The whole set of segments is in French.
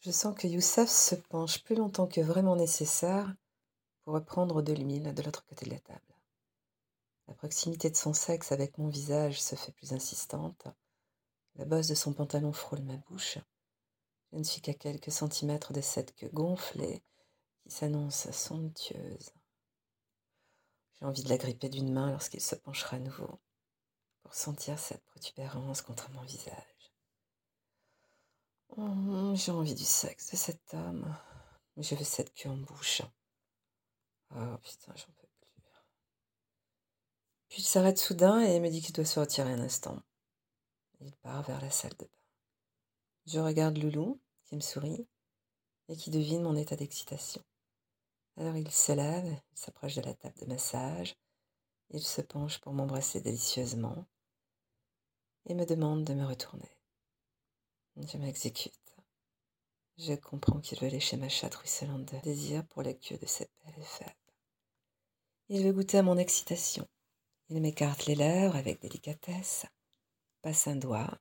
Je sens que Youssef se penche plus longtemps que vraiment nécessaire pour reprendre de l'huile de l'autre côté de la table. La proximité de son sexe avec mon visage se fait plus insistante. La bosse de son pantalon frôle ma bouche. Je ne suis qu'à quelques centimètres de cette queue gonflée qui s'annonce somptueuse. J'ai envie de la gripper d'une main lorsqu'il se penchera à nouveau pour sentir cette protubérance contre mon visage. Oh, j'ai envie du sexe de cet homme, je veux cette queue en bouche. Oh putain, j'en peux plus. Puis il s'arrête soudain et me dit qu'il doit se retirer un instant. Il part vers la salle de bain. Je regarde Loulou, qui me sourit, et qui devine mon état d'excitation. Alors il se lève, il s'approche de la table de massage, il se penche pour m'embrasser délicieusement et me demande de me retourner. Je m'exécute. Je comprends qu'il veut lécher ma chatte ruisselante de désir pour la queue de cette belle femme. Il veut goûter à mon excitation. Il m'écarte les lèvres avec délicatesse, passe un doigt,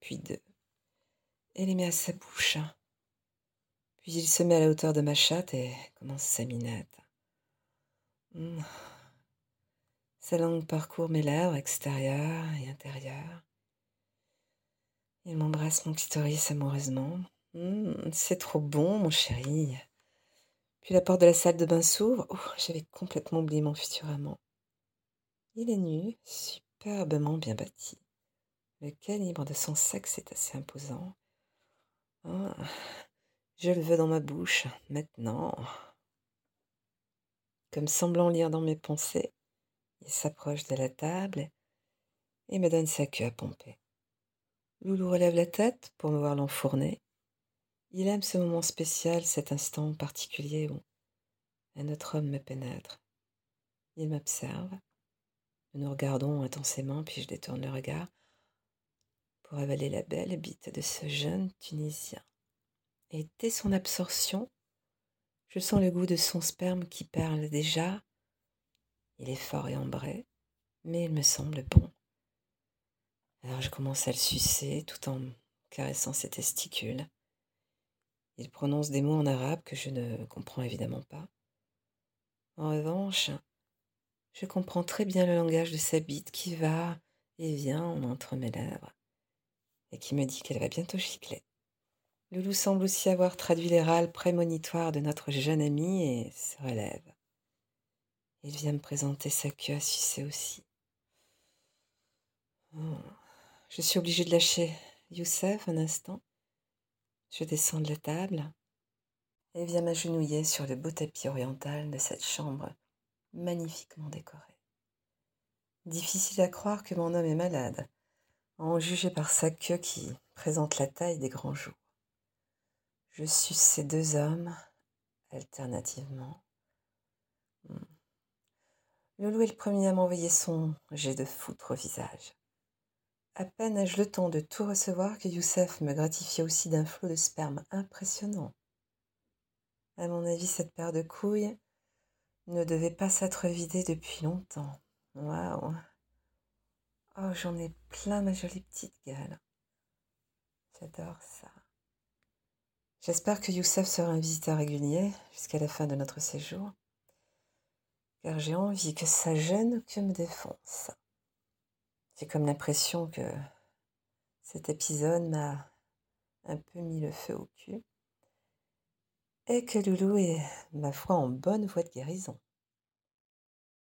puis deux, et les met à sa bouche. Puis il se met à la hauteur de ma chatte et commence sa minette. Mmh. Sa langue parcourt mes lèvres extérieures et intérieures. Il m'embrasse mon clitoris amoureusement. Mmh, c'est trop bon, mon chéri. Puis la porte de la salle de bain s'ouvre. Oh, j'avais complètement oublié mon futur amant. Il est nu, superbement bien bâti. Le calibre de son sexe est assez imposant. Ah, je le veux dans ma bouche, maintenant. Comme semblant lire dans mes pensées, il s'approche de la table et me donne sa queue à pomper. Loulou relève la tête pour me voir l'enfourner. Il aime ce moment spécial, cet instant particulier où un autre homme me pénètre. Il m'observe. Nous nous regardons intensément, puis je détourne le regard pour avaler la belle bite de ce jeune Tunisien et dès son absorption, je sens le goût de son sperme qui perle déjà. Il est fort et ambré, mais il me semble bon. Alors je commence à le sucer tout en caressant ses testicules. Il prononce des mots en arabe que je ne comprends évidemment pas. En revanche, je comprends très bien le langage de sa bite qui va et vient entre mes lèvres et qui me dit qu'elle va bientôt gicler. Loulou semble aussi avoir traduit les râles prémonitoires de notre jeune ami et se relève. Il vient me présenter sa queue à sucer aussi. Oh, je suis obligée de lâcher Youssef un instant. Je descends de la table et viens m'agenouiller sur le beau tapis oriental de cette chambre magnifiquement décorée. Difficile à croire que mon homme est malade, en juger par sa queue qui présente la taille des grands jours. Je suis ces deux hommes alternativement. Hmm. Loulou est le premier à m'envoyer son jet de foutre au visage. À peine ai-je le temps de tout recevoir que Youssef me gratifiait aussi d'un flot de sperme impressionnant. À mon avis, cette paire de couilles ne devait pas s'être vidée depuis longtemps. Waouh! Oh, j'en ai plein ma jolie petite gueule. J'adore ça. J'espère que Youssef sera un visiteur régulier jusqu'à la fin de notre séjour, car j'ai envie que ça gêne que me défonce. J'ai comme l'impression que cet épisode m'a un peu mis le feu au cul et que Loulou est, ma foi, en bonne voie de guérison.